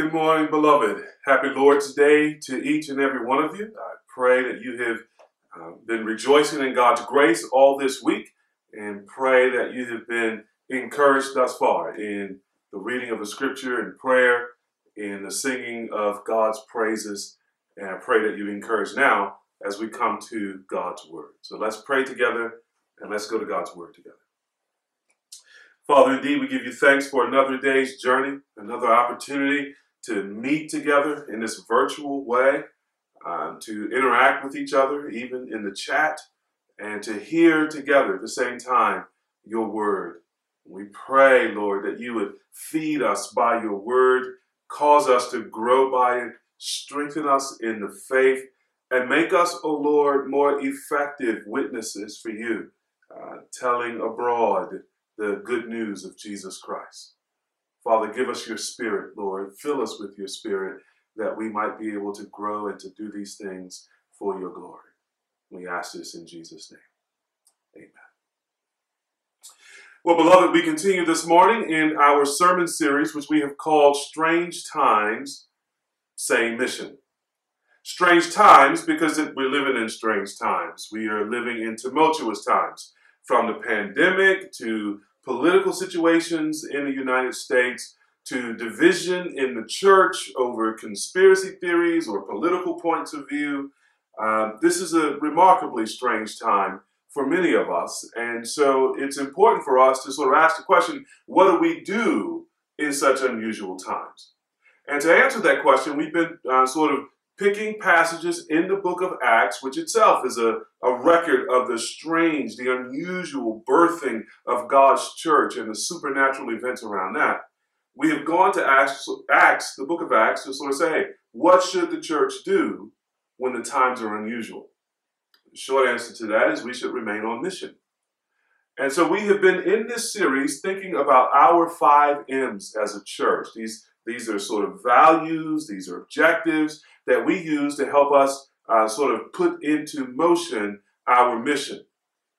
Good morning, beloved. Happy Lord's Day to each and every one of you. I pray that you have uh, been rejoicing in God's grace all this week and pray that you have been encouraged thus far in the reading of the scripture and prayer, in the singing of God's praises. And I pray that you're encouraged now as we come to God's word. So let's pray together and let's go to God's word together. Father, indeed, we give you thanks for another day's journey, another opportunity to meet together in this virtual way, um, to interact with each other, even in the chat, and to hear together at the same time your word. We pray, Lord, that you would feed us by your word, cause us to grow by it, strengthen us in the faith, and make us, O oh Lord, more effective witnesses for you, uh, telling abroad the good news of Jesus Christ. Father, give us your spirit, Lord. Fill us with your spirit that we might be able to grow and to do these things for your glory. We ask this in Jesus' name. Amen. Well, beloved, we continue this morning in our sermon series, which we have called Strange Times, Same Mission. Strange times because we're living in strange times. We are living in tumultuous times, from the pandemic to political situations in the United States to division in the church over conspiracy theories or political points of view. Uh, this is a remarkably strange time for many of us. And so it's important for us to sort of ask the question what do we do in such unusual times? And to answer that question, we've been uh, sort of picking passages in the book of Acts, which itself is a, a record of the strange, the unusual birthing of God's church and the supernatural events around that. We have gone to Acts, Acts, the book of Acts, to sort of say, what should the church do when the times are unusual? The short answer to that is we should remain on mission. And so we have been in this series thinking about our five M's as a church. These, these are sort of values, these are objectives that we use to help us uh, sort of put into motion our mission.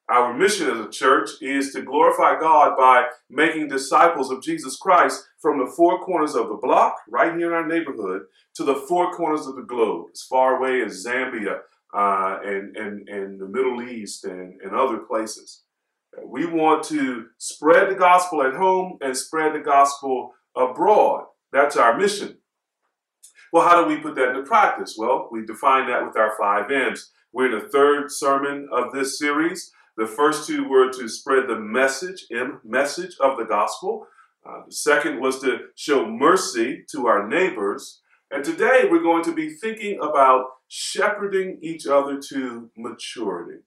Our mission as a church is to glorify God by making disciples of Jesus Christ from the four corners of the block, right here in our neighborhood, to the four corners of the globe, as far away as Zambia uh, and, and, and the Middle East and, and other places. We want to spread the gospel at home and spread the gospel abroad. That's our mission. Well, how do we put that into practice? Well, we define that with our five M's. We're in the third sermon of this series. The first two were to spread the message, M, message of the gospel. Uh, the second was to show mercy to our neighbors. And today we're going to be thinking about shepherding each other to maturity,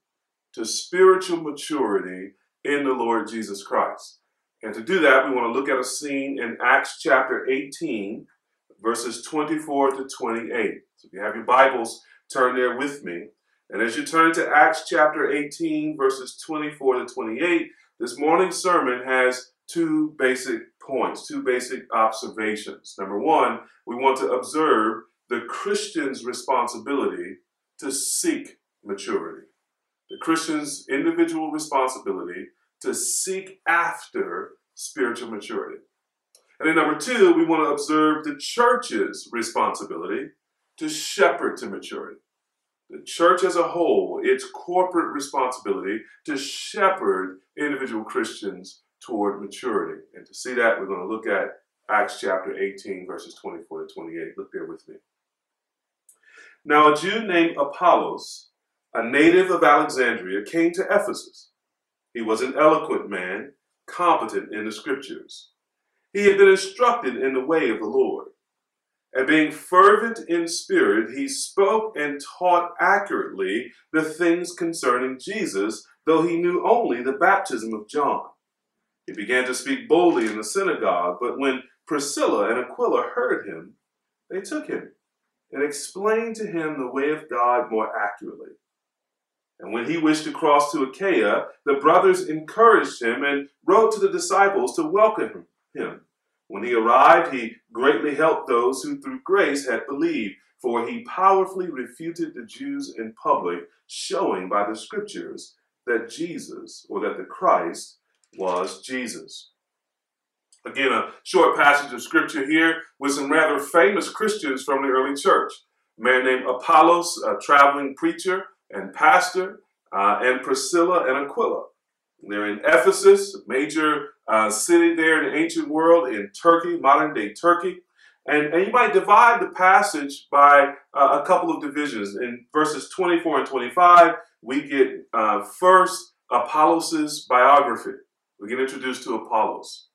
to spiritual maturity in the Lord Jesus Christ. And to do that, we want to look at a scene in Acts chapter 18, verses 24 to 28. So if you have your Bibles, turn there with me. And as you turn to Acts chapter 18, verses 24 to 28, this morning's sermon has two basic points, two basic observations. Number one, we want to observe the Christian's responsibility to seek maturity. The Christian's individual responsibility to seek after spiritual maturity. And then number two, we want to observe the church's responsibility to shepherd to maturity. The church as a whole, its corporate responsibility to shepherd individual Christians toward maturity. And to see that, we're going to look at Acts chapter 18, verses 24 to 28. Look there with me. Now, a Jew named Apollos, a native of Alexandria, came to Ephesus. He was an eloquent man, competent in the scriptures he had been instructed in the way of the Lord. And being fervent in spirit, he spoke and taught accurately the things concerning Jesus, though he knew only the baptism of John. He began to speak boldly in the synagogue, but when Priscilla and Aquila heard him, they took him and explained to him the way of God more accurately. And when he wished to cross to Achaia, the brothers encouraged him and wrote to the disciples to welcome him him. When he arrived, he greatly helped those who through grace had believed, for he powerfully refuted the Jews in public, showing by the scriptures that Jesus, or that the Christ, was Jesus. Again, a short passage of scripture here with some rather famous Christians from the early church. A man named Apollos, a traveling preacher and pastor, uh, and Priscilla and Aquila. They're in Ephesus, a major uh, city there in the ancient world in Turkey, modern day Turkey. And, and you might divide the passage by uh, a couple of divisions. In verses 24 and 25, we get uh, first Apollos' biography. We get introduced to Apollos.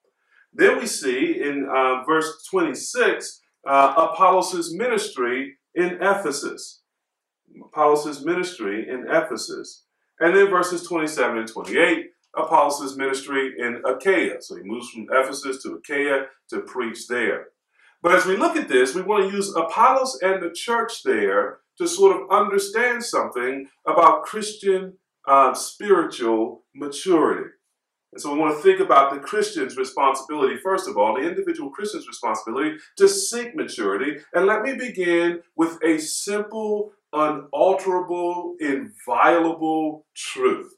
Then we see in uh, verse 26 uh, Apollos' ministry in Ephesus. Apollos' ministry in Ephesus. And then verses 27 and 28, Apollos' ministry in Achaia. So he moves from Ephesus to Achaia to preach there. But as we look at this, we want to use Apollos and the church there to sort of understand something about Christian uh, spiritual maturity. And so we want to think about the Christian's responsibility, first of all, the individual Christian's responsibility to seek maturity. And let me begin with a simple, unalterable, inviolable truth.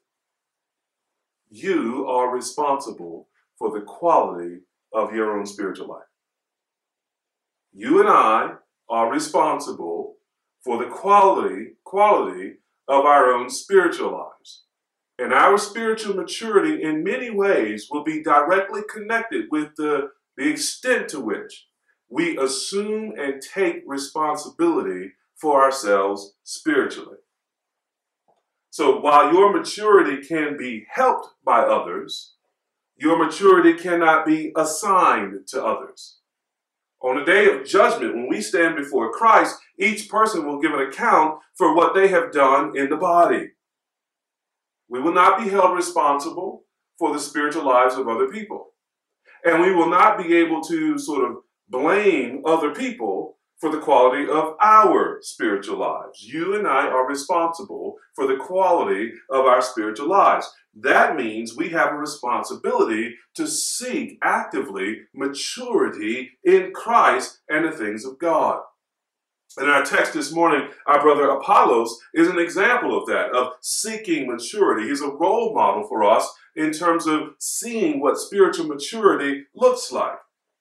You are responsible for the quality of your own spiritual life. You and I are responsible for the quality, quality of our own spiritual lives. And our spiritual maturity, in many ways, will be directly connected with the, the extent to which we assume and take responsibility for ourselves spiritually. So while your maturity can be helped by others, your maturity cannot be assigned to others. On the day of judgment, when we stand before Christ, each person will give an account for what they have done in the body. We will not be held responsible for the spiritual lives of other people. And we will not be able to sort of blame other people for the quality of our spiritual lives. You and I are responsible for the quality of our spiritual lives. That means we have a responsibility to seek actively maturity in Christ and the things of God. In our text this morning, our brother Apollos is an example of that, of seeking maturity. He's a role model for us in terms of seeing what spiritual maturity looks like.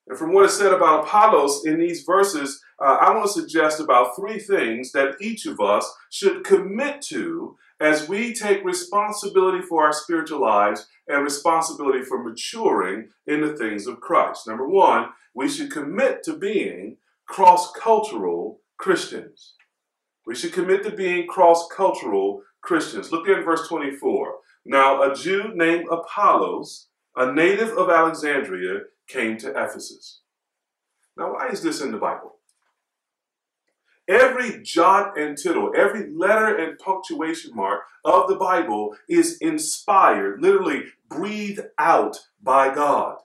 And from what is said about Apollos in these verses, uh, I want to suggest about three things that each of us should commit to as we take responsibility for our spiritual lives and responsibility for maturing in the things of Christ. Number one, we should commit to being cross cultural Christians. We should commit to being cross cultural Christians. Look there in verse 24. Now, a Jew named Apollos, a native of Alexandria, came to Ephesus. Now, why is this in the Bible? Every jot and tittle, every letter and punctuation mark of the Bible is inspired, literally breathed out by God.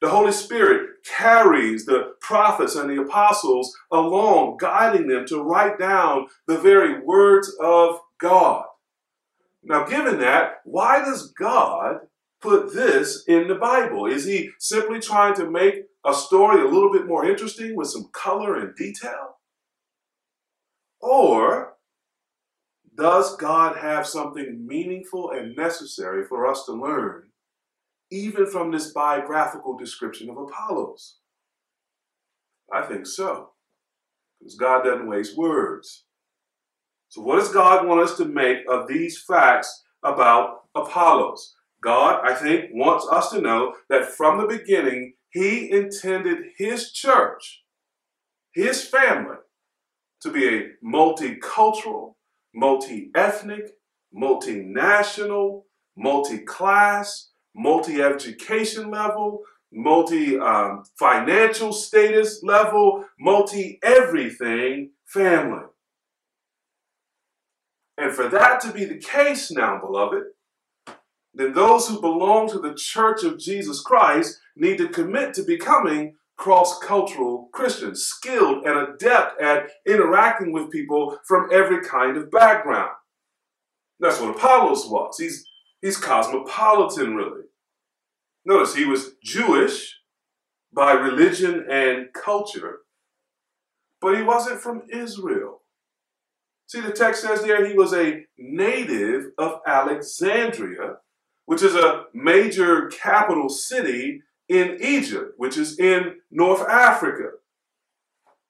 The Holy Spirit carries the prophets and the apostles along, guiding them to write down the very words of God. Now, given that, why does God put this in the Bible? Is he simply trying to make a story a little bit more interesting with some color and detail? Or does God have something meaningful and necessary for us to learn even from this biographical description of Apollos? I think so, because God doesn't waste words. So, what does God want us to make of these facts about Apollos? God, I think, wants us to know that from the beginning, He intended His church, His family, to be a multicultural, multi ethnic, multinational, multi class, multi education level, multi um, financial status level, multi everything family. And for that to be the case now, beloved, then those who belong to the church of Jesus Christ need to commit to becoming cross cultural Christians, skilled and adept at interacting with people from every kind of background. That's what Apollos was. He's, he's cosmopolitan, really. Notice he was Jewish by religion and culture, but he wasn't from Israel. See, the text says there he was a native of Alexandria, which is a major capital city in Egypt, which is in North Africa.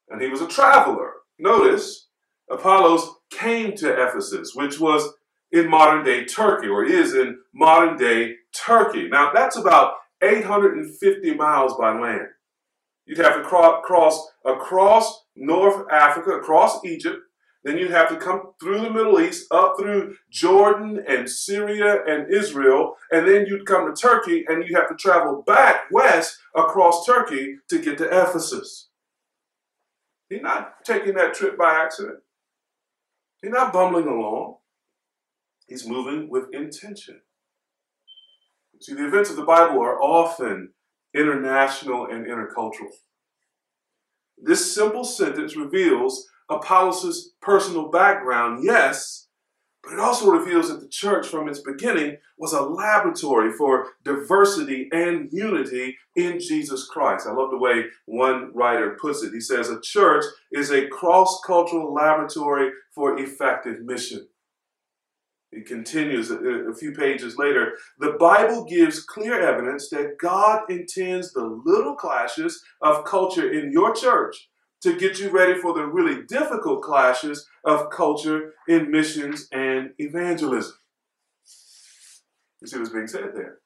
And he was a traveler. Notice, Apollos came to Ephesus, which was in modern day Turkey, or is in modern day Turkey. Now, that's about 850 miles by land. You'd have to cross across North Africa, across Egypt. Then you'd have to come through the Middle East, up through Jordan and Syria and Israel, and then you'd come to Turkey and you have to travel back west across Turkey to get to Ephesus. He's not taking that trip by accident. He's not bumbling along. He's moving with intention. See, the events of the Bible are often international and intercultural. This simple sentence reveals Apollos' personal background, yes, but it also reveals that the church from its beginning was a laboratory for diversity and unity in Jesus Christ. I love the way one writer puts it. He says, A church is a cross cultural laboratory for effective mission. He continues a, a, few pages later. The Bible gives clear evidence that God intends the little clashes of culture in your church to get you ready for the really difficult clashes of culture in missions and evangelism. You see what's being said there?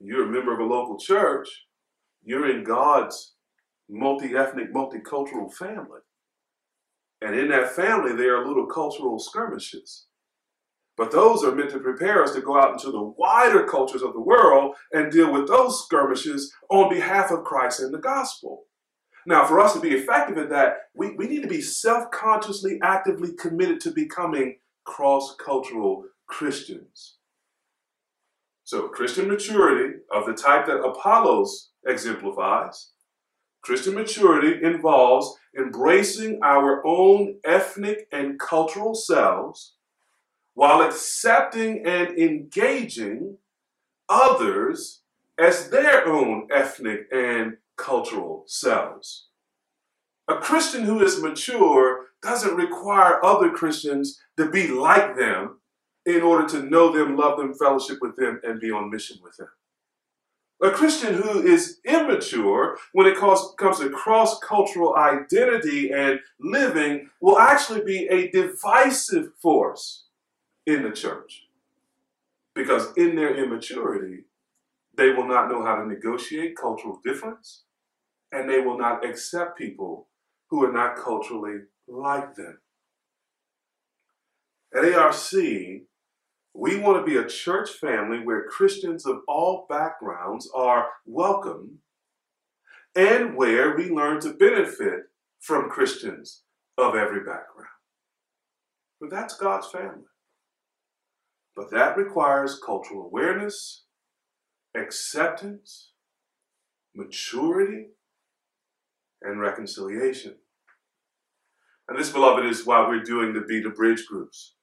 You're a member of a local church, you're in God's multi ethnic, multicultural family. And in that family, there are little cultural skirmishes. But those are meant to prepare us to go out into the wider cultures of the world and deal with those skirmishes on behalf of Christ and the gospel. Now, for us to be effective at that, we, we need to be self consciously, actively committed to becoming cross cultural Christians. So, Christian maturity of the type that Apollos exemplifies, Christian maturity involves embracing our own ethnic and cultural selves while accepting and engaging others as their own ethnic and cultural selves. A Christian who is mature doesn't require other Christians to be like them in order to know them, love them, fellowship with them, and be on mission with them. A Christian who is immature when it comes to cross cultural identity and living will actually be a divisive force in the church. Because in their immaturity, they will not know how to negotiate cultural difference and they will not accept people who are not culturally like them. At ARC, we want to be a church family where Christians of all backgrounds are welcome and where we learn to benefit from Christians of every background. But that's God's family. But that requires cultural awareness, acceptance, maturity, and reconciliation. And this, beloved, is why we're doing the Be the Bridge groups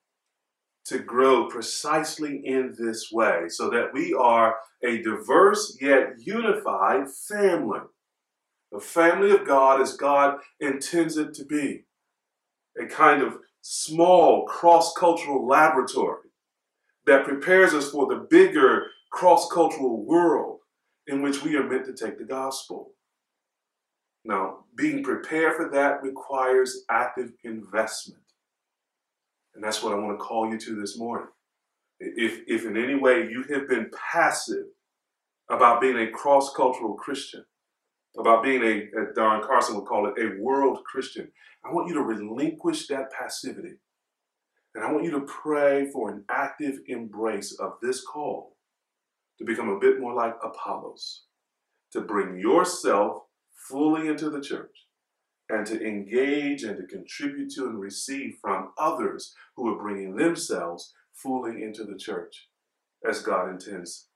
to grow precisely in this way so that we are a diverse yet unified family. The family of God as God intends it to be. A kind of small cross cultural laboratory that prepares us for the bigger cross cultural world in which we are meant to take the gospel. Now, being prepared for that requires active investment. And that's what I want to call you to this morning. If, if in any way you have been passive about being a cross cultural Christian, about being a, as Don Carson would call it, a world Christian, I want you to relinquish that passivity. And I want you to pray for an active embrace of this call to become a bit more like Apollos, to bring yourself fully into the church and to engage and to contribute to and receive from others who are bringing themselves fully into the church as God intends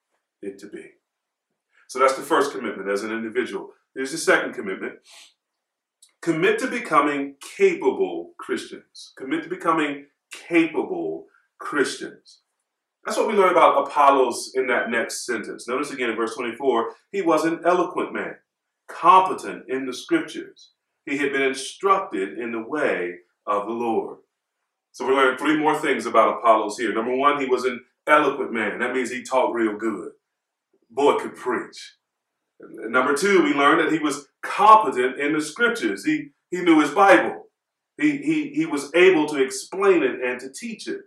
it to be. So that's the first commitment as an individual. Here's the second commitment commit to becoming capable Christians. Commit to becoming capable Christians. That's what we learn about Apollos in that next sentence. Notice again in verse 24, he was an eloquent man competent in the scriptures. He had been instructed in the way of the Lord. So we learn three more things about Apollos here. Number one, he was an eloquent man. That means he talked real good. Boy could preach. Number two, we learned that he was competent in the scriptures. He, he knew his Bible. He, he, he was able to explain it and to teach it.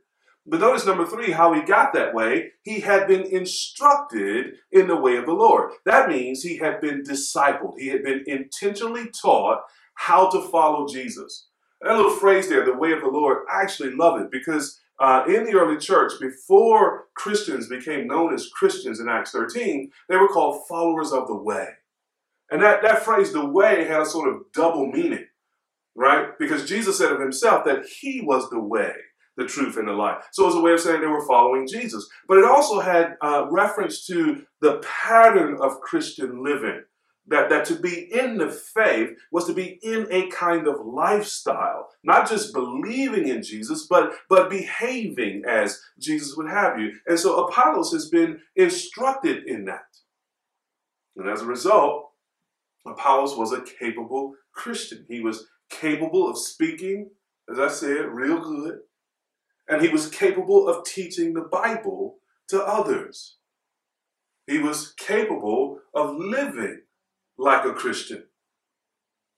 But notice number three, how he got that way. He had been instructed in the way of the Lord. That means he had been discipled. He had been intentionally taught how to follow Jesus. That little phrase there, the way of the Lord, I actually love it because uh, in the early church, before Christians became known as Christians in Acts 13, they were called followers of the way. And that, that phrase, the way, had a sort of double meaning, right? Because Jesus said of himself that he was the way, the truth, and the life. So it was a way of saying they were following Jesus. But it also had uh, reference to the pattern of Christian living that, that to be in the faith was to be in a kind of lifestyle, not just believing in Jesus, but, but behaving as Jesus would have you. And so Apollos has been instructed in that. And as a result, Apollos was a capable Christian. He was capable of speaking, as I said, real good. And he was capable of teaching the Bible to others. He was capable of living like a Christian.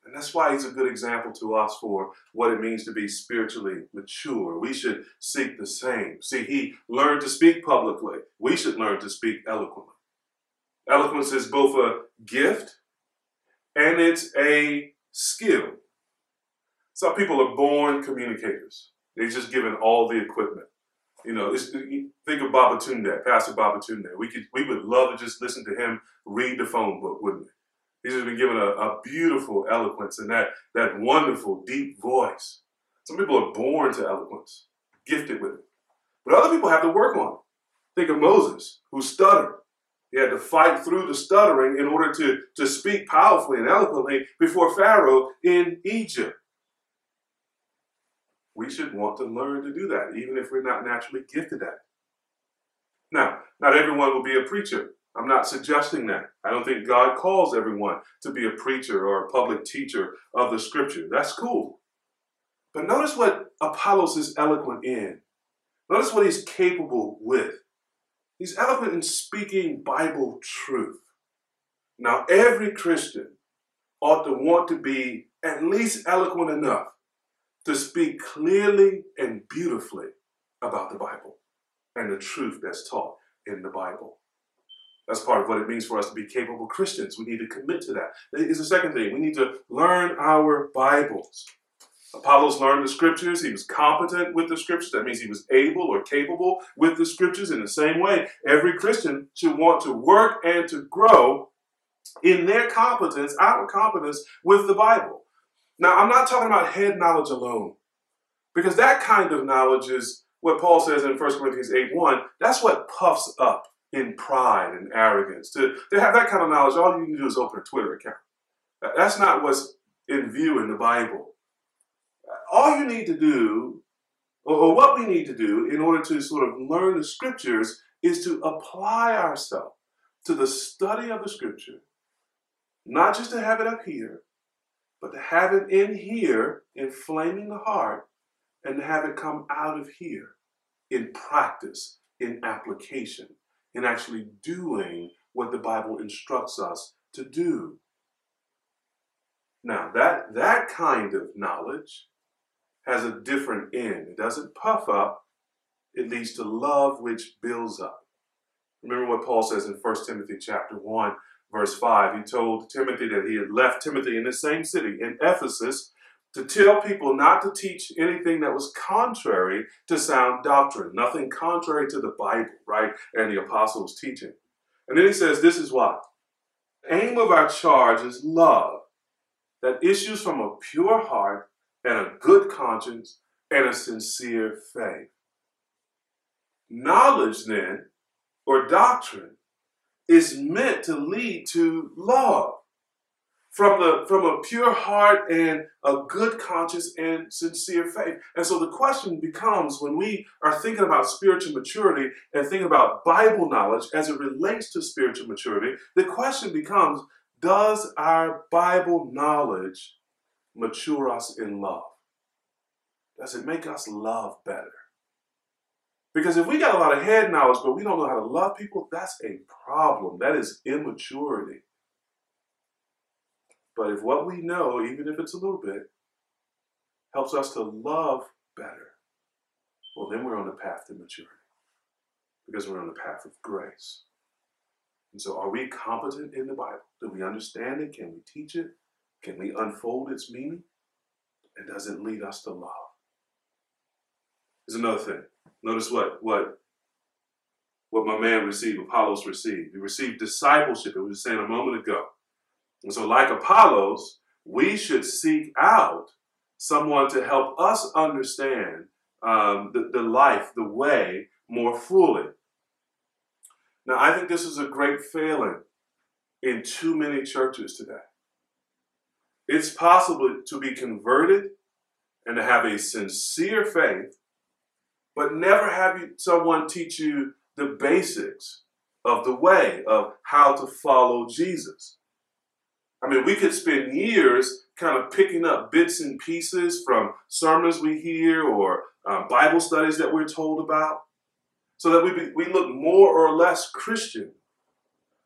And that's why he's a good example to us for what it means to be spiritually mature. We should seek the same. See, he learned to speak publicly. We should learn to speak eloquently. Eloquence is both a gift and it's a skill. Some people are born communicators. They're just given all the equipment. You know, think of Babatunde, Pastor Babatunde. We could, we would love to just listen to him read the phone book, wouldn't we? He's just been given a, a beautiful eloquence and that, that wonderful, deep voice. Some people are born to eloquence, gifted with it. But other people have to work on it. Think of Moses, who stuttered. He had to fight through the stuttering in order to, to speak powerfully and eloquently before Pharaoh in Egypt. We should want to learn to do that, even if we're not naturally gifted at it. Now, not everyone will be a preacher. I'm not suggesting that. I don't think God calls everyone to be a preacher or a public teacher of the scripture. That's cool. But notice what Apollos is eloquent in. Notice what he's capable with. He's eloquent in speaking Bible truth. Now, every Christian ought to want to be at least eloquent enough to speak clearly and beautifully about the Bible and the truth that's taught in the Bible. That's part of what it means for us to be capable Christians. We need to commit to that. Is the second thing. We need to learn our Bibles. Apollos learned the scriptures. He was competent with the scriptures. That means he was able or capable with the scriptures. In the same way, every Christian should want to work and to grow in their competence, our competence with the Bible. Now, I'm not talking about head knowledge alone, because that kind of knowledge is what Paul says in 1 Corinthians 8 1. That's what puffs up in pride and arrogance. To, to have that kind of knowledge, all you to do is open a Twitter account. That's not what's in view in the Bible. All you need to do, or what we need to do in order to sort of learn the scriptures, is to apply ourselves to the study of the scripture, not just to have it up here, but to have it in here, inflaming the heart, and to have it come out of here in practice, in application in actually doing what the Bible instructs us to do. Now, that, that kind of knowledge has a different end. It doesn't puff up, it leads to love which builds up. Remember what Paul says in 1 Timothy chapter 1, verse 5. He told Timothy that he had left Timothy in the same city, in Ephesus, to tell people not to teach anything that was contrary to sound doctrine, nothing contrary to the Bible, right? And the apostles' teaching. And then he says, This is why. Aim of our charge is love that issues from a pure heart and a good conscience and a sincere faith. Knowledge, then, or doctrine, is meant to lead to love from the from a pure heart and a good conscience and sincere faith. And so the question becomes when we are thinking about spiritual maturity and thinking about Bible knowledge as it relates to spiritual maturity, the question becomes does our Bible knowledge mature us in love? Does it make us love better? Because if we got a lot of head knowledge, but we don't know how to love people, that's a problem. That is immaturity. But if what we know, even if it's a little bit, helps us to love better, well, then we're on the path to maturity because we're on the path of grace. And so, are we competent in the Bible? Do we understand it? Can we teach it? Can we unfold its meaning? And does it lead us to love? Is another thing. Notice what what what my man received, Apollos received. He received discipleship, it was saying a moment ago. And so, like Apollos, we should seek out someone to help us understand um, the, the life, the way more fully. Now, I think this is a great failing in too many churches today. It's possible to be converted and to have a sincere faith, but never have you, someone teach you the basics of the way of how to follow Jesus. I mean, we could spend years kind of picking up bits and pieces from sermons we hear or uh, Bible studies that we're told about so that we, be, we look more or less Christian.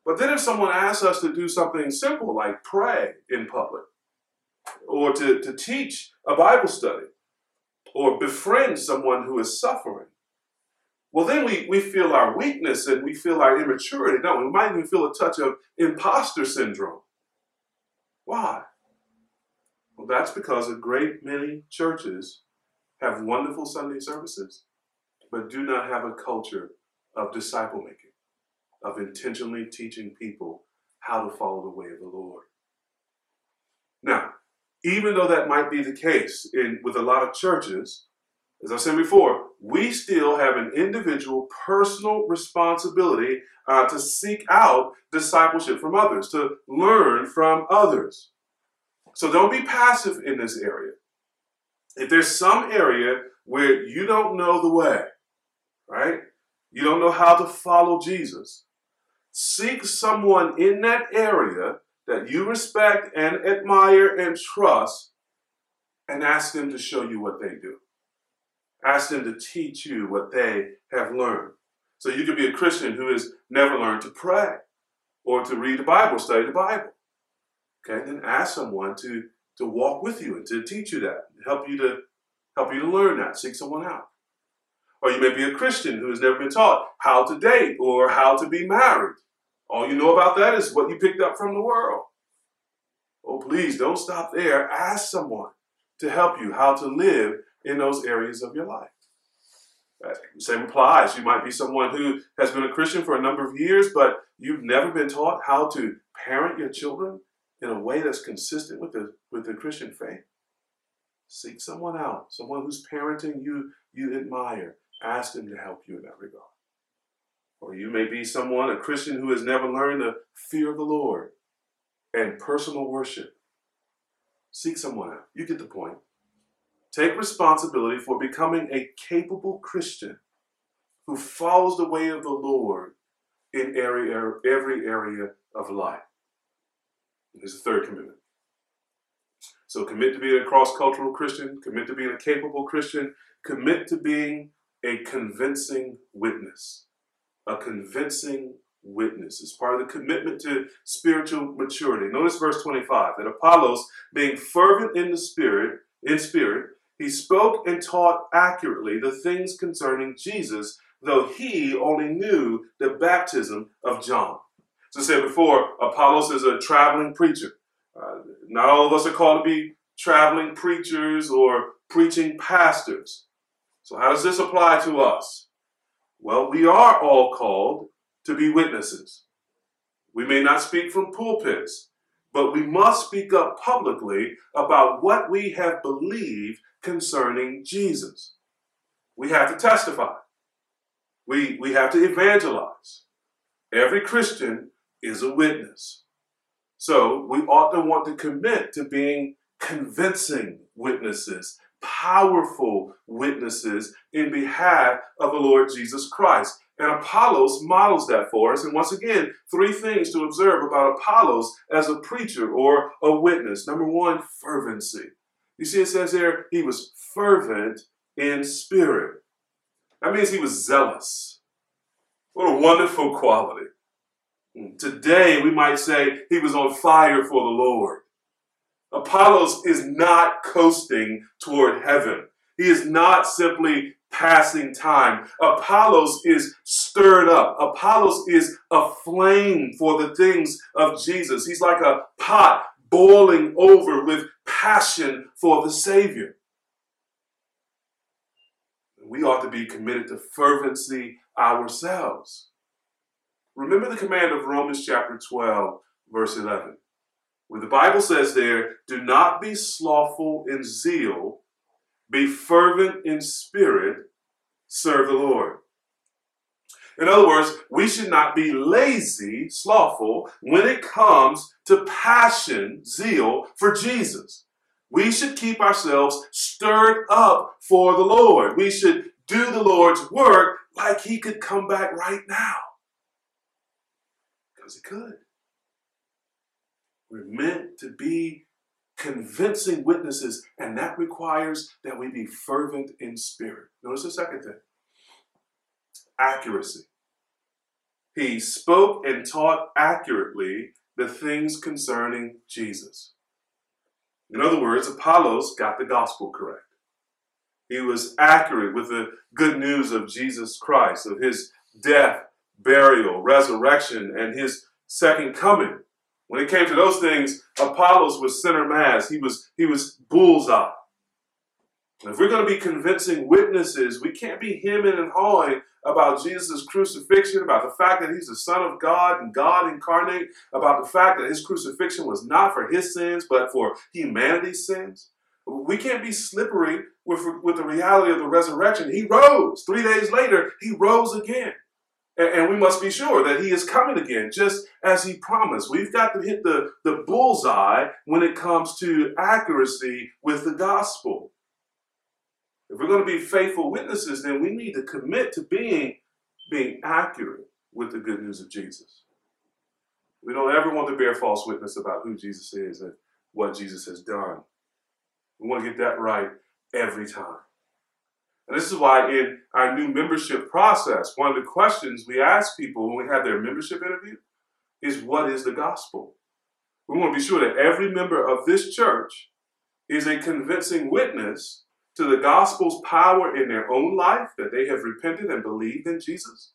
But then if someone asks us to do something simple like pray in public or to, to teach a Bible study or befriend someone who is suffering, well, then we, we feel our weakness and we feel our immaturity. No, we might even feel a touch of imposter syndrome. Why? Well, that's because a great many churches have wonderful Sunday services, but do not have a culture of disciple making, of intentionally teaching people how to follow the way of the Lord. Now, even though that might be the case in, with a lot of churches, as I said before, we still have an individual personal responsibility uh, to seek out discipleship from others, to learn from others. So don't be passive in this area. If there's some area where you don't know the way, right? You don't know how to follow Jesus, seek someone in that area that you respect and admire and trust and ask them to show you what they do. Ask them to teach you what they have learned. So you could be a Christian who has never learned to pray or to read the Bible, study the Bible. Okay, then ask someone to, to walk with you and to teach you that, help you to help you to learn that, seek someone out. Or you may be a Christian who has never been taught how to date or how to be married. All you know about that is what you picked up from the world. Oh, please don't stop there. Ask someone to help you how to live in those areas of your life. Uh, same applies. You might be someone who has been a Christian for a number of years, but you've never been taught how to parent your children in a way that's consistent with the with the Christian faith. Seek someone out, someone who's parenting you you admire. Ask them to help you in that regard. Or you may be someone, a Christian who has never learned the fear of the Lord and personal worship. Seek someone out. You get the point. Take responsibility for becoming a capable Christian who follows the way of the Lord in area, every area of life. Here's the third commitment. So commit to being a cross-cultural Christian, commit to being a capable Christian, commit to being a convincing witness. A convincing witness. It's part of the commitment to spiritual maturity. Notice verse 25 that Apollos, being fervent in the spirit, in spirit, he spoke and taught accurately the things concerning Jesus, though he only knew the baptism of John. As I said before, Apollos is a traveling preacher. Uh, not all of us are called to be traveling preachers or preaching pastors. So, how does this apply to us? Well, we are all called to be witnesses. We may not speak from pulpits, but we must speak up publicly about what we have believed concerning Jesus. We have to testify. We, we have to evangelize. Every Christian is a witness. So we ought to want to commit to being convincing witnesses, powerful witnesses in behalf of the Lord Jesus Christ. And Apollos models that for us. And once again, three things to observe about Apollos as a preacher or a witness. Number one, fervency. You see, it says there he was fervent in spirit. That means he was zealous. What a wonderful quality. Hmm. Today, we might say he was on fire for the Lord. Apollos is not coasting toward heaven. He is not simply passing time. Apollos is stirred up. Apollos is aflame for the things of Jesus. He's like a pot boiling over with passion for the Savior. We ought to be committed to fervency ourselves. Remember the command of Romans chapter 12, verse 11, where the Bible says there, Do not be slothful in zeal, be fervent in spirit, serve the Lord. In other words, we should not be lazy, slothful, when it comes to passion, zeal for Jesus. We should keep ourselves stirred up for the Lord. We should do the Lord's work like He could come back right now. Because He could. We're meant to be convincing witnesses, and that requires that we be fervent in spirit. Notice the second thing accuracy. He spoke and taught accurately the things concerning Jesus. In other words, Apollos got the gospel correct. He was accurate with the good news of Jesus Christ, of his death, burial, resurrection, and his second coming. When it came to those things, Apollos was center mass. He was, he was bullseye. If we're going to be convincing witnesses, we can't be hemming and hawing about Jesus' crucifixion, about the fact that he's the Son of God and God incarnate, about the fact that his crucifixion was not for his sins, but for humanity's sins. We can't be slippery with, with the reality of the resurrection. He rose. Three days later, he rose again. And, we must be sure that he is coming again, just as he promised. We've got to hit the, the bullseye when it comes to accuracy with the gospel. If we're going to be faithful witnesses, then we need to commit to being, being accurate with the good news of Jesus. We don't ever want to bear false witness about who Jesus is and what Jesus has done. We want to get that right every time. And this is why in our new membership process, one of the questions we ask people when we have their membership interview is what is the gospel? We want to be sure that every member of this church is a convincing witness to the gospel's power in their own life, that they have repented and believed in Jesus,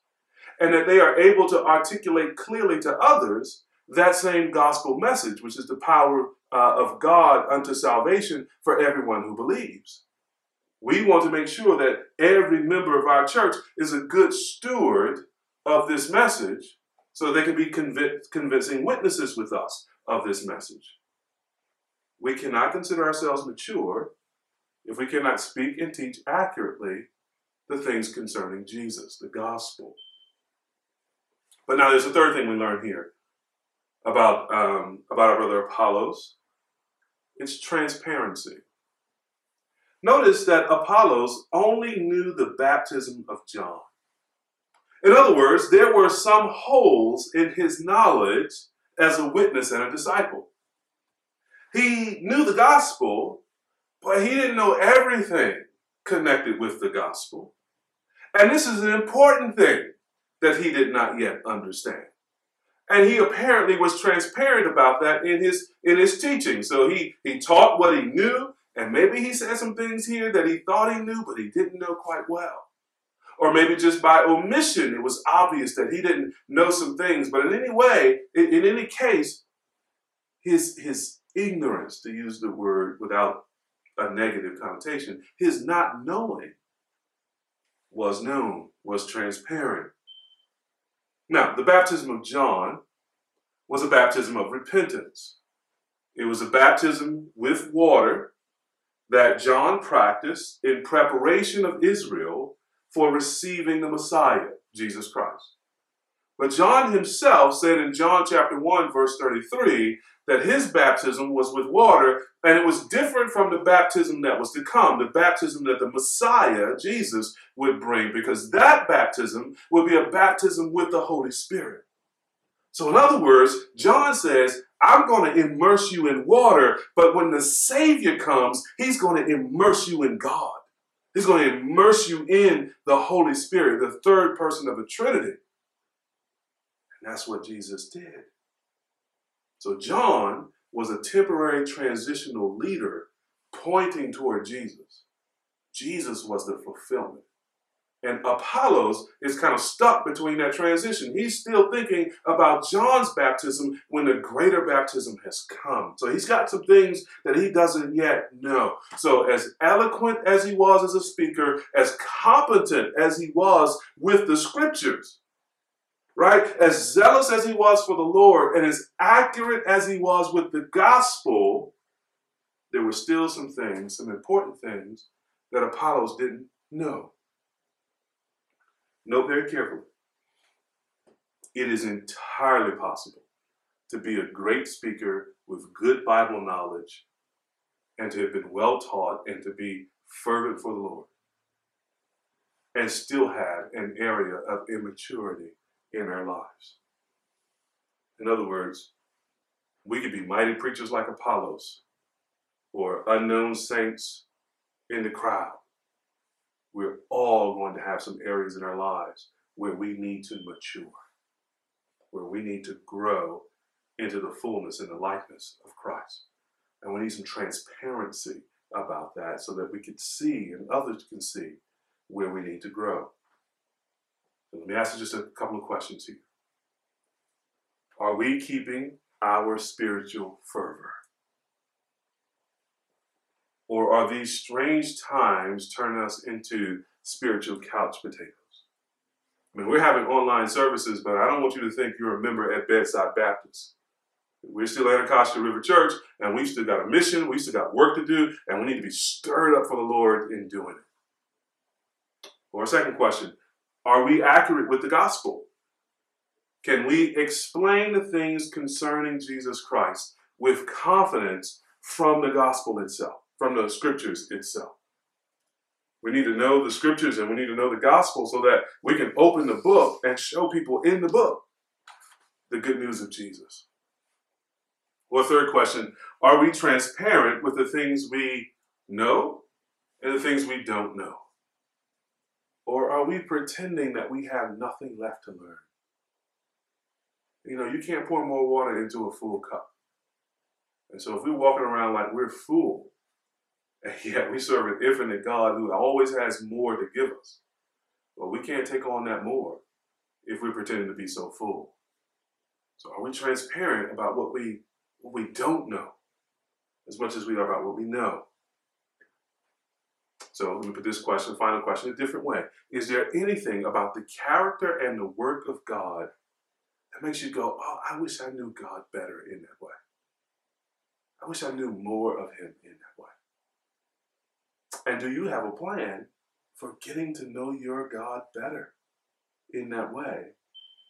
and that they are able to articulate clearly to others that same gospel message, which is the power uh, of God unto salvation for everyone who believes. We want to make sure that every member of our church is a good steward of this message so they can be conv- convincing witnesses with us of this message. We cannot consider ourselves mature if we cannot speak and teach accurately the things concerning Jesus, the gospel. But now there's a third thing we learn here about, um, about our brother Apollos. It's transparency. Notice that Apollos only knew the baptism of John. In other words, there were some holes in his knowledge as a witness and a disciple. He knew the gospel, but he didn't know everything connected with the gospel. And this is an important thing that he did not yet understand. And he apparently was transparent about that in his in his teaching. So he he taught what he knew, and maybe he said some things here that he thought he knew, but he didn't know quite well. Or maybe just by omission, it was obvious that he didn't know some things. But in any way, in, in any case, his his ignorance, to use the word without a negative connotation. His not knowing was known, was transparent. Now, the baptism of John was a baptism of repentance. It was a baptism with water that John practiced in preparation of Israel for receiving the Messiah, Jesus Christ. But John himself said in John chapter 1, verse 33, that his baptism was with water, and it was different from the baptism that was to come, the baptism that the Messiah, Jesus, would bring, because that baptism would be a baptism with the Holy Spirit. So, in other words, John says, I'm going to immerse you in water, but when the Savior comes, he's going to immerse you in God. He's going to immerse you in the Holy Spirit, the third person of the Trinity. And that's what Jesus did. So John was a temporary transitional leader pointing toward Jesus. Jesus was the fulfillment. And Apollos is kind of stuck between that transition. He's still thinking about John's baptism when the greater baptism has come. So he's got some things that he doesn't yet know. So, as eloquent as he was as a speaker, as competent as he was with the scriptures, right? As zealous as he was for the Lord and as accurate as he was with the gospel, there were still some things, some important things that Apollos didn't know. Note very carefully. It is entirely possible to be a great speaker with good Bible knowledge and to have been well taught and to be fervent for the Lord and still have an area of immaturity in our lives. In other words, we could be mighty preachers like Apollos or unknown saints in the crowd we're all going to have some areas in our lives where we need to mature, where we need to grow into the fullness and the likeness of Christ. And we need some transparency about that so that we can see and others can see where we need to grow. So let me ask you just a couple of questions here. Are we keeping our spiritual fervor? Or are these strange times turning us into spiritual couch potatoes? I mean, we're having online services, but I don't want you to think you're a member at Bedside Baptist. We're still Anacostia River Church, and we've still got a mission, we still got work to do, and we need to be stirred up for the Lord in doing it. Or a second question Are we accurate with the gospel? Can we explain the things concerning Jesus Christ with confidence from the gospel itself? From the scriptures itself. We need to know the scriptures and we need to know the gospel so that we can open the book and show people in the book the good news of Jesus. Or third question, are we transparent with the things we know and the things we don't know? Or are we pretending that we have nothing left to learn? You know, you can't pour more water into a full cup. And so if we're walking around like we're full, and yet we serve an infinite God who always has more to give us. But we can't take on that more if we're pretending to be so full. So are we transparent about what we what we don't know as much as we are about what we know? So let me put this question, final question, a different way. Is there anything about the character and the work of God that makes you go, oh, I wish I knew God better in that way? I wish I knew more of Him in that way. And do you have a plan for getting to know your God better in that way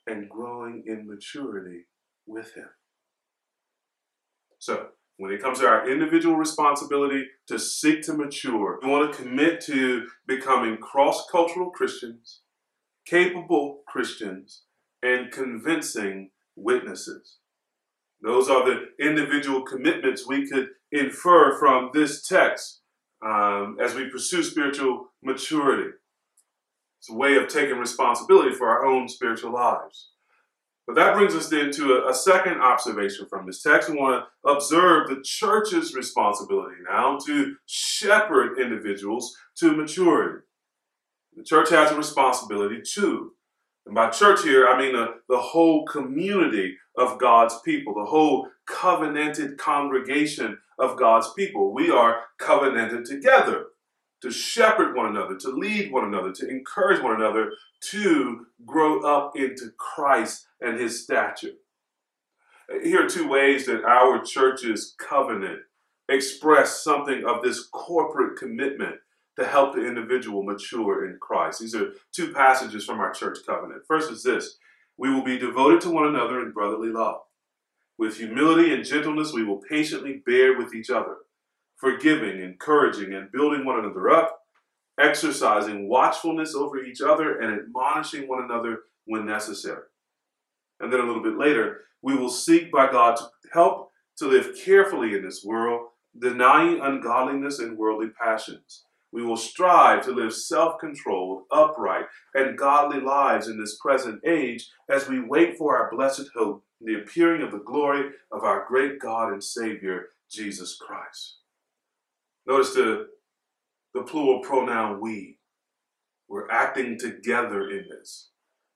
and growing in maturity with Him? So, when it comes to our individual responsibility to seek to mature, we want to commit to becoming cross cultural Christians, capable Christians, and convincing witnesses. Those are the individual commitments we could infer from this text um, as we pursue spiritual maturity. It's a way of taking responsibility for our own spiritual lives. But that brings us then to a, a second observation from this text. We want to observe the church's responsibility now to shepherd individuals to maturity. The church has a responsibility too. And by church here, I mean the, the whole community of God's people, the whole covenanted congregation of God's people. We are covenanted together to shepherd one another, to lead one another, to encourage one another to grow up into Christ and his stature. Here are two ways that our church's covenant express something of this corporate commitment to help the individual mature in Christ. These are two passages from our church covenant. First is this we will be devoted to one another in brotherly love. With humility and gentleness, we will patiently bear with each other, forgiving, encouraging, and building one another up, exercising watchfulness over each other, and admonishing one another when necessary. And then a little bit later, we will seek by God to help to live carefully in this world, denying ungodliness and worldly passions we will strive to live self controlled, upright, and godly lives in this present age as we wait for our blessed hope, the appearing of the glory of our great God and Savior, Jesus Christ. Notice the, the plural pronoun we. We're acting together in this.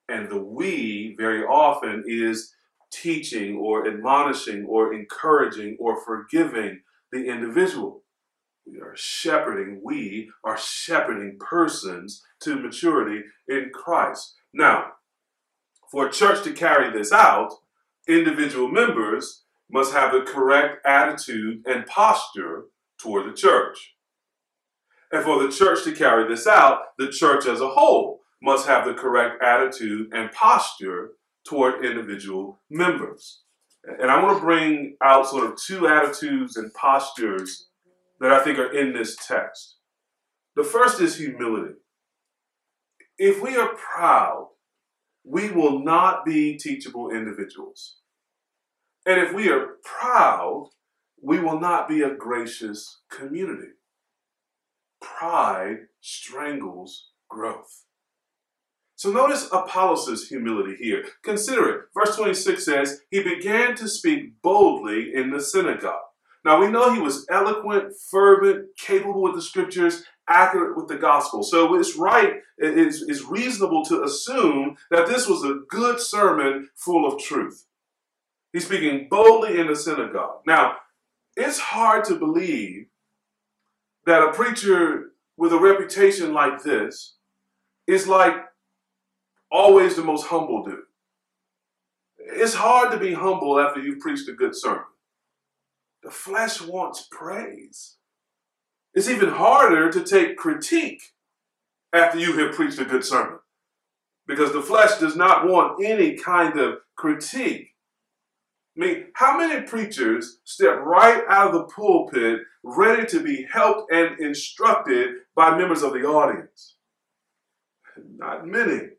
And the we very often is teaching or admonishing or encouraging or forgiving the individual. We are shepherding, we are shepherding persons to maturity in Christ. Now, for a church to carry this out, individual members must have the correct attitude and posture toward the church. And for the church to carry this out, the church as a whole must have the correct attitude and posture toward individual members. And I want to bring out sort of two attitudes and postures that I think are in this text. The first is humility. If we are proud, we will not be teachable individuals. And if we are proud, we will not be a gracious community. Pride strangles growth. So notice Apollos' humility here. Consider it. Verse 26 says, He began to speak boldly in the synagogue. Now we know he was eloquent, fervent, capable with the scriptures, accurate with the gospel. So it's right, it is, it's reasonable to assume that this was a good sermon full of truth. He's speaking boldly in the synagogue. Now, it's hard to believe that a preacher with a reputation like this is like always the most humble dude. It's hard to be humble after you've preached a good sermon. The flesh wants praise. It's even harder to take critique after you have preached a good sermon because the flesh does not want any kind of critique. I mean, how many preachers step right out of the pulpit ready to be helped and instructed by members of the audience? Not many.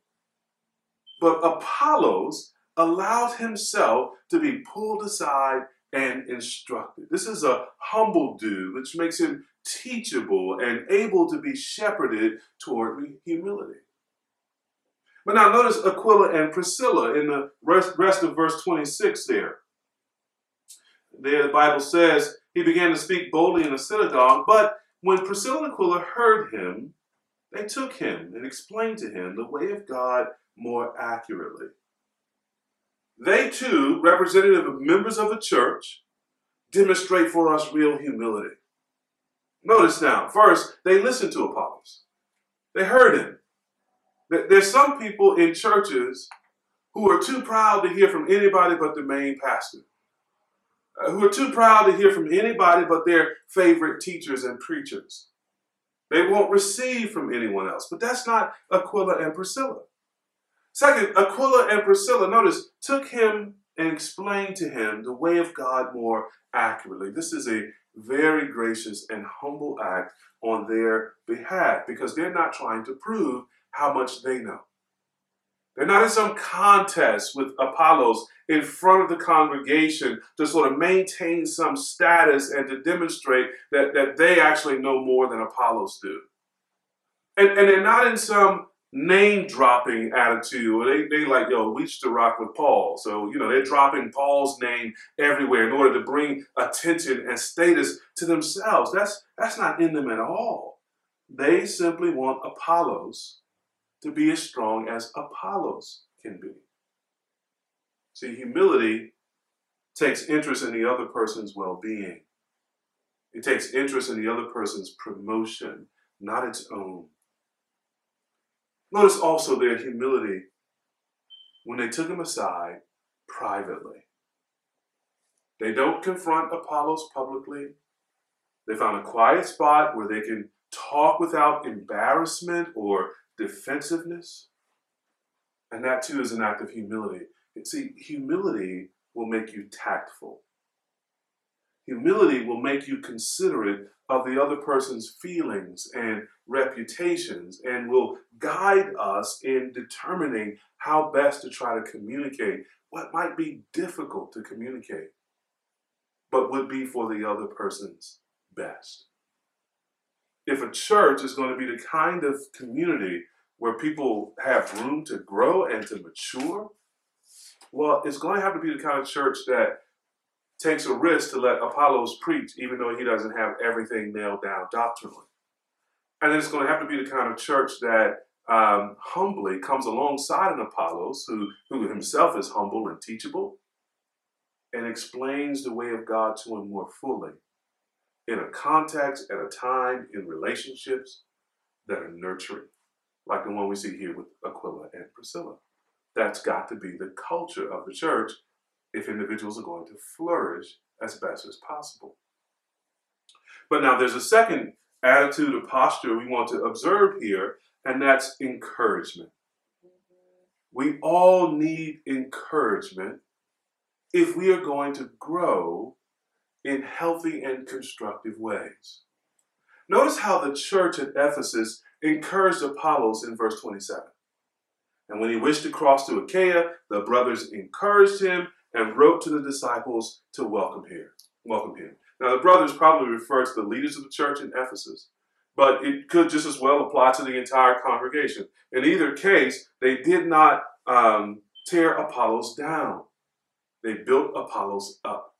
But Apollos allowed himself to be pulled aside and instructed. This is a humble dude, which makes him teachable and able to be shepherded toward humility. But now notice Aquila and Priscilla in the rest, rest of verse 26 there. There the Bible says, he began to speak boldly in the synagogue, but when Priscilla and Aquila heard him, they took him and explained to him the way of God more accurately. They too, representative of members of the church, demonstrate for us real humility. Notice now, first, they listened to Apollos. They heard him. There's some people in churches who are too proud to hear from anybody but the main pastor, uh, who are too proud to hear from anybody but their favorite teachers and preachers. They won't receive from anyone else. But that's not Aquila and Priscilla. Second, Aquila and Priscilla, notice, took him and explained to him the way of God more accurately. This is a very gracious and humble act on their behalf because they're not trying to prove how much they know. They're not in some contest with Apollos in front of the congregation to sort of maintain some status and to demonstrate that, that they actually know more than Apollos do. And, and they're not in some name dropping attitude. They they like, yo, we used to rock with Paul. So, you know, they're dropping Paul's name everywhere in order to bring attention and status to themselves. That's that's not in them at all. They simply want Apollos to be as strong as Apollos can be. See, humility takes interest in the other person's well-being. It takes interest in the other person's promotion, not its own. Notice also their humility when they took him aside privately. They don't confront Apollos publicly. They found a quiet spot where they can talk without embarrassment or defensiveness. And that too is an act of humility. See, humility will make you tactful. Humility will make you considerate of the other person's feelings and reputations and will guide us in determining how best to try to communicate what might be difficult to communicate, but would be for the other person's best. if a church is going to be the kind of community where people have room to grow and to mature, well, it's going to have to be the kind of church that takes a risk to let Apollos preach, even though he doesn't have everything nailed down doctrinally. And then it's going to have to be the kind of church that um, humbly comes alongside an Apollos who, who himself is humble and teachable and explains the way of God to him more fully in a context, at a time, in relationships that are nurturing, like the one we see here with Aquila and Priscilla. That's got to be the culture of the church if individuals are going to flourish as best as possible. But now there's a second attitude or posture we want to observe here, and that's encouragement. We all need encouragement if we are going to grow in healthy and constructive ways. Notice how the church at Ephesus encouraged Apollos in verse 27. And when he wished to cross to Achaia, the brothers encouraged him and wrote to the disciples to welcome him. Welcome him. Now the brothers probably refer to the leaders of the church in Ephesus, but it could just as well apply to the entire congregation. In either case, they did not um, tear Apollos down. They built Apollos up.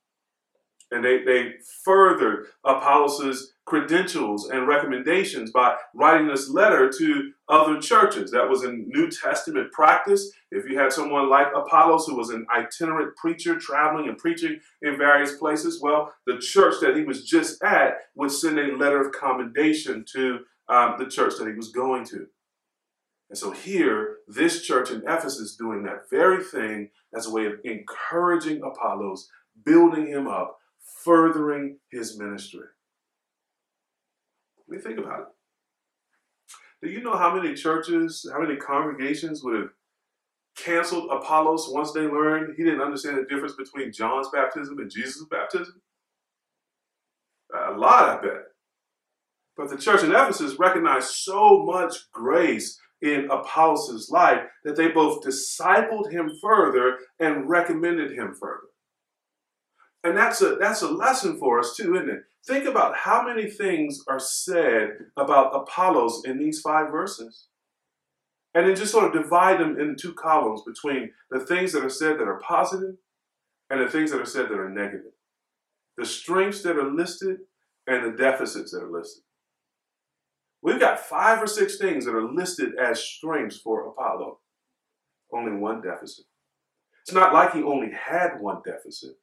And they, they furthered Apollos' credentials and recommendations by writing this letter to other churches. That was in New Testament practice. If you had someone like Apollos who was an itinerant preacher traveling and preaching in various places, well, the church that he was just at would send a letter of commendation to um, the church that he was going to. And so here, this church in Ephesus doing that very thing as a way of encouraging Apollos, building him up, furthering his ministry. Let me think about it. Do you know how many churches, how many congregations would have canceled Apollos once they learned he didn't understand the difference between John's baptism and Jesus' baptism? A lot, I bet. But the church in Ephesus recognized so much grace in Apollos' life that they both discipled him further and recommended him further. And that's a that's a lesson for us too, isn't it? Think about how many things are said about Apollos in these five verses. And then just sort of divide them into two columns between the things that are said that are positive and the things that are said that are negative. The strengths that are listed and the deficits that are listed. We've got five or six things that are listed as strengths for Apollo. Only one deficit. It's not like he only had one deficit.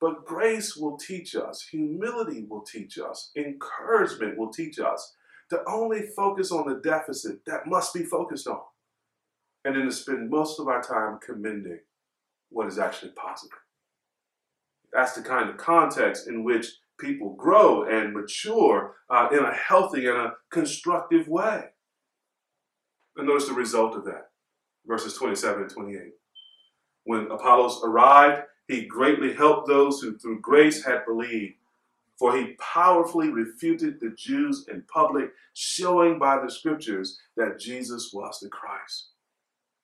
But grace will teach us, humility will teach us, encouragement will teach us to only focus on the deficit that must be focused on, and then to spend most of our time commending what is actually positive. That's the kind of context in which people grow and mature uh, in a healthy and a constructive way. And notice the result of that verses 27 and 28. When Apollos arrived, he greatly helped those who through grace had believed, for he powerfully refuted the Jews in public, showing by the scriptures that Jesus was the Christ.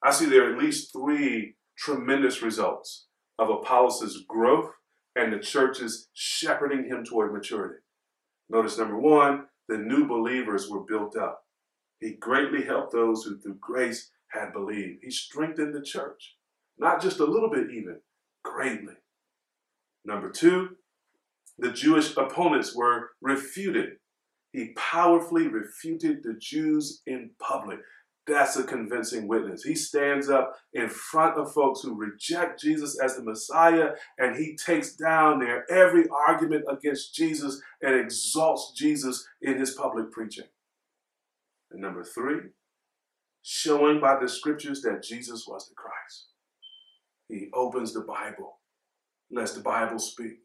I see there are at least three tremendous results of Apollos' growth and the church's shepherding him toward maturity. Notice number one, the new believers were built up. He greatly helped those who through grace had believed. He strengthened the church, not just a little bit even, greatly. Number two, the Jewish opponents were refuted. He powerfully refuted the Jews in public. That's a convincing witness. He stands up in front of folks who reject Jesus as the Messiah and he takes down their every argument against Jesus and exalts Jesus in his public preaching. And number three, showing by the scriptures that Jesus was the Christ. He opens the Bible, lets the Bible speak.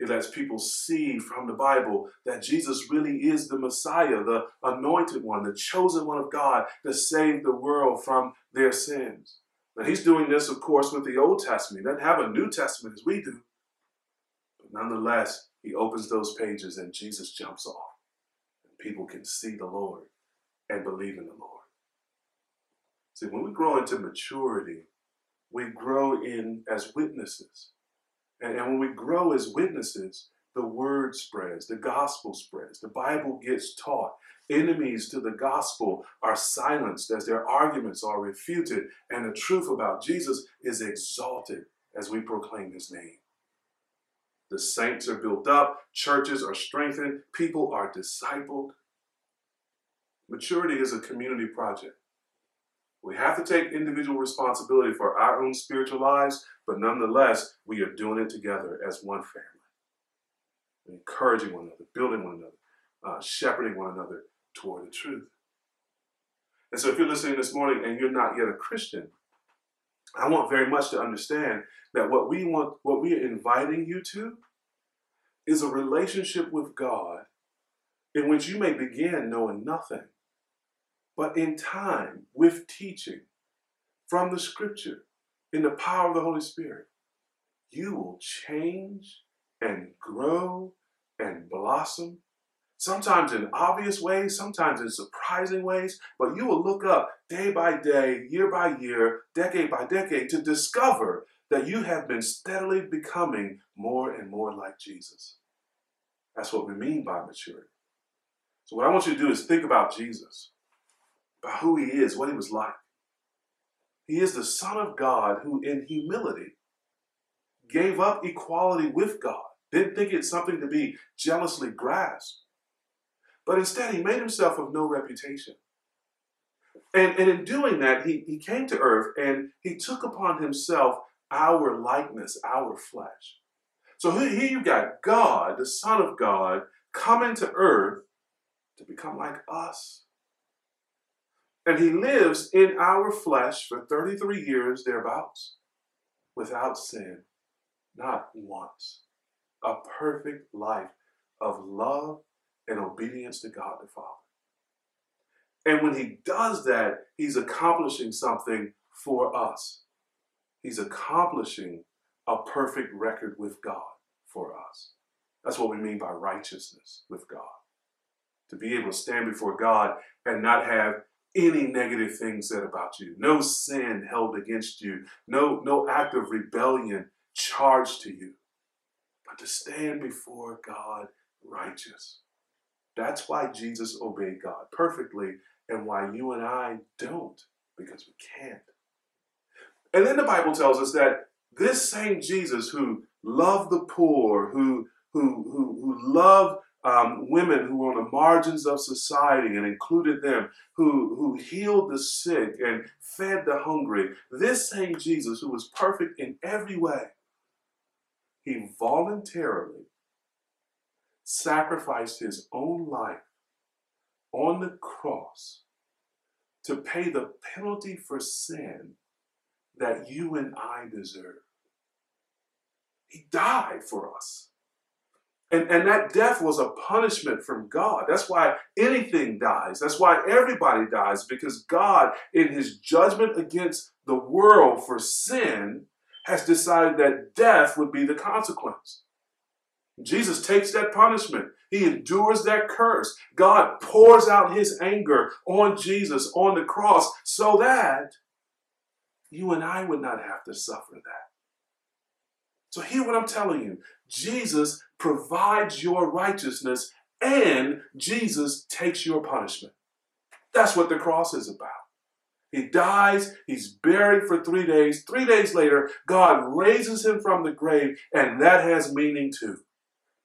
He lets people see from the Bible that Jesus really is the Messiah, the anointed one, the chosen one of God to save the world from their sins. Now, he's doing this, of course, with the Old Testament. He doesn't have a New Testament as we do. But nonetheless, he opens those pages and Jesus jumps off. And people can see the Lord and believe in the Lord. See, when we grow into maturity, we grow in as witnesses. And, and when we grow as witnesses, the word spreads, the gospel spreads, the Bible gets taught. Enemies to the gospel are silenced as their arguments are refuted, and the truth about Jesus is exalted as we proclaim his name. The saints are built up, churches are strengthened, people are discipled. Maturity is a community project. We have to take individual responsibility for our own spiritual lives, but nonetheless, we are doing it together as one family. Encouraging one another, building one another, uh, shepherding one another toward the truth. And so, if you're listening this morning and you're not yet a Christian, I want very much to understand that what we want, what we are inviting you to, is a relationship with God in which you may begin knowing nothing. But in time, with teaching from the scripture, in the power of the Holy Spirit, you will change and grow and blossom. Sometimes in obvious ways, sometimes in surprising ways, but you will look up day by day, year by year, decade by decade to discover that you have been steadily becoming more and more like Jesus. That's what we mean by maturity. So, what I want you to do is think about Jesus, who he is, what he was like. He is the Son of God who, in humility, gave up equality with God, didn't think it's something to be jealously grasped, but instead he made himself of no reputation. And, and in doing that, he, he came to earth and he took upon himself our likeness, our flesh. So here you've got God, the Son of God, coming to earth to become like us. And he lives in our flesh for 33 years thereabouts without sin, not once. A perfect life of love and obedience to God the Father. And when he does that, he's accomplishing something for us. He's accomplishing a perfect record with God for us. That's what we mean by righteousness with God. To be able to stand before God and not have any negative things said about you, no sin held against you, no, no act of rebellion charged to you, but to stand before God righteous. That's why Jesus obeyed God perfectly and why you and I don't, because we can't. And then the Bible tells us that this same Jesus who loved the poor, who, who, who, who loved um, women who were on the margins of society and included them, who, who healed the sick and fed the hungry. This same Jesus, who was perfect in every way, he voluntarily sacrificed his own life on the cross to pay the penalty for sin that you and I deserve. He died for us. And, and that death was a punishment from God. That's why anything dies. That's why everybody dies, because God, in his judgment against the world for sin, has decided that death would be the consequence. Jesus takes that punishment. He endures that curse. God pours out his anger on Jesus on the cross so that you and I would not have to suffer that. So, hear what I'm telling you Jesus provides your righteousness, and Jesus takes your punishment. That's what the cross is about. He dies, he's buried for three days. Three days later, God raises him from the grave, and that has meaning too.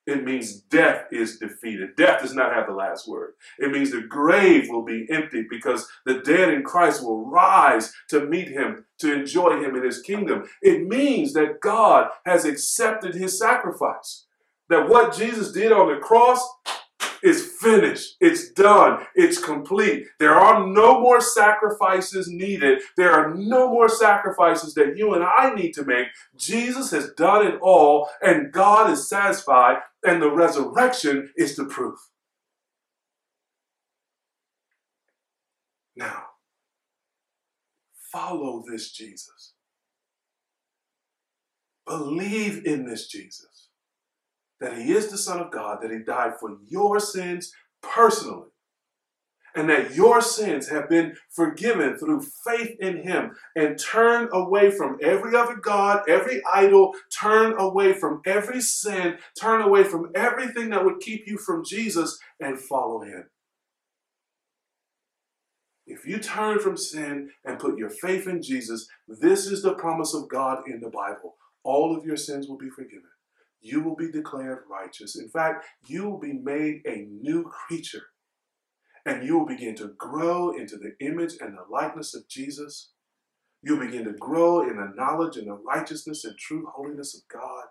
It means death is defeated. Death does not have the last word. It means the grave will be empty because the dead in Christ will rise to meet him, to enjoy him in his kingdom. It means that God has accepted his sacrifice. That what Jesus did on the cross is finished. It's done. It's complete. There are no more sacrifices needed. There are no more sacrifices that you and I need to make. Jesus has done it all, and God is satisfied, and the resurrection is the proof. Now, follow this Jesus. Believe in this Jesus that he is the Son of God, that he died for your sins personally, and that your sins have been forgiven through faith in Him, and turn away from every other God, every idol, turn away from every sin, turn away from everything that would keep you from Jesus, and follow Him. If you turn from sin and put your faith in Jesus, this is the promise of God in the Bible. All of your sins will be forgiven. You will be declared righteous. In fact, you will be made a new creature. And you will begin to grow into the image and the likeness of Jesus. You'll begin to grow in the knowledge and the righteousness and true holiness of God.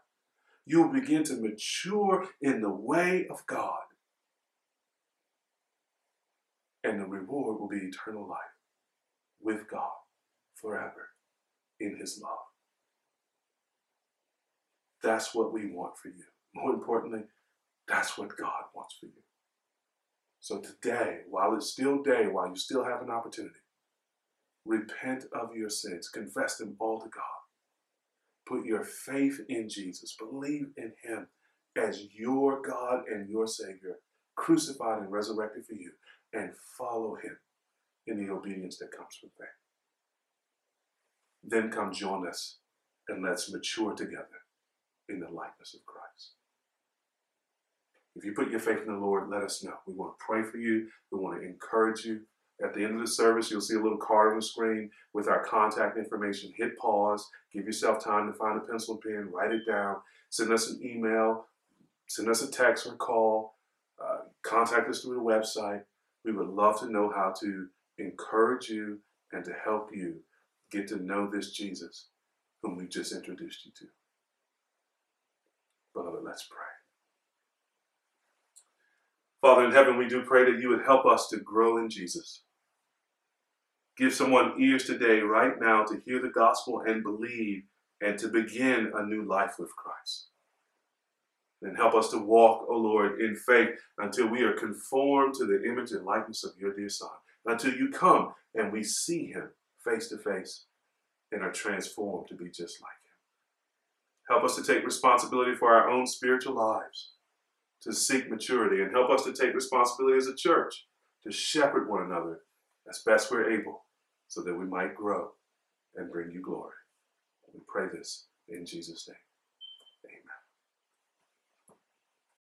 You will begin to mature in the way of God and the reward will be eternal life with God forever in His love. That's what we want for you. More importantly, that's what God wants for you. So today, while it's still day, while you still have an opportunity, repent of your sins, confess them all to God. Put your faith in Jesus, believe in Him as your God and your Savior, crucified and resurrected for you and follow him in the obedience that comes from faith. Then come join us and let's mature together in the likeness of Christ. If you put your faith in the Lord, let us know. We want to pray for you. We want to encourage you. At the end of the service, you'll see a little card on the screen with our contact information. Hit pause, give yourself time to find a pencil and pen, write it down, send us an email, send us a text or call, uh, contact us through the website. We would love to know how to encourage you and to help you get to know this Jesus whom we just introduced you to. Let's pray. Father in heaven, we do pray that you would help us to grow in Jesus. Give someone ears today, right now, to hear the gospel and believe and to begin a new life with Christ. And help us to walk, O oh Lord, in faith until we are conformed to the image and likeness of your dear Son. Until you come and we see him face to face and are transformed to be just like him. Help us to take responsibility for our own spiritual lives, to seek maturity, and help us to take responsibility as a church to shepherd one another as best we're able so that we might grow and bring you glory. We pray this in Jesus' name.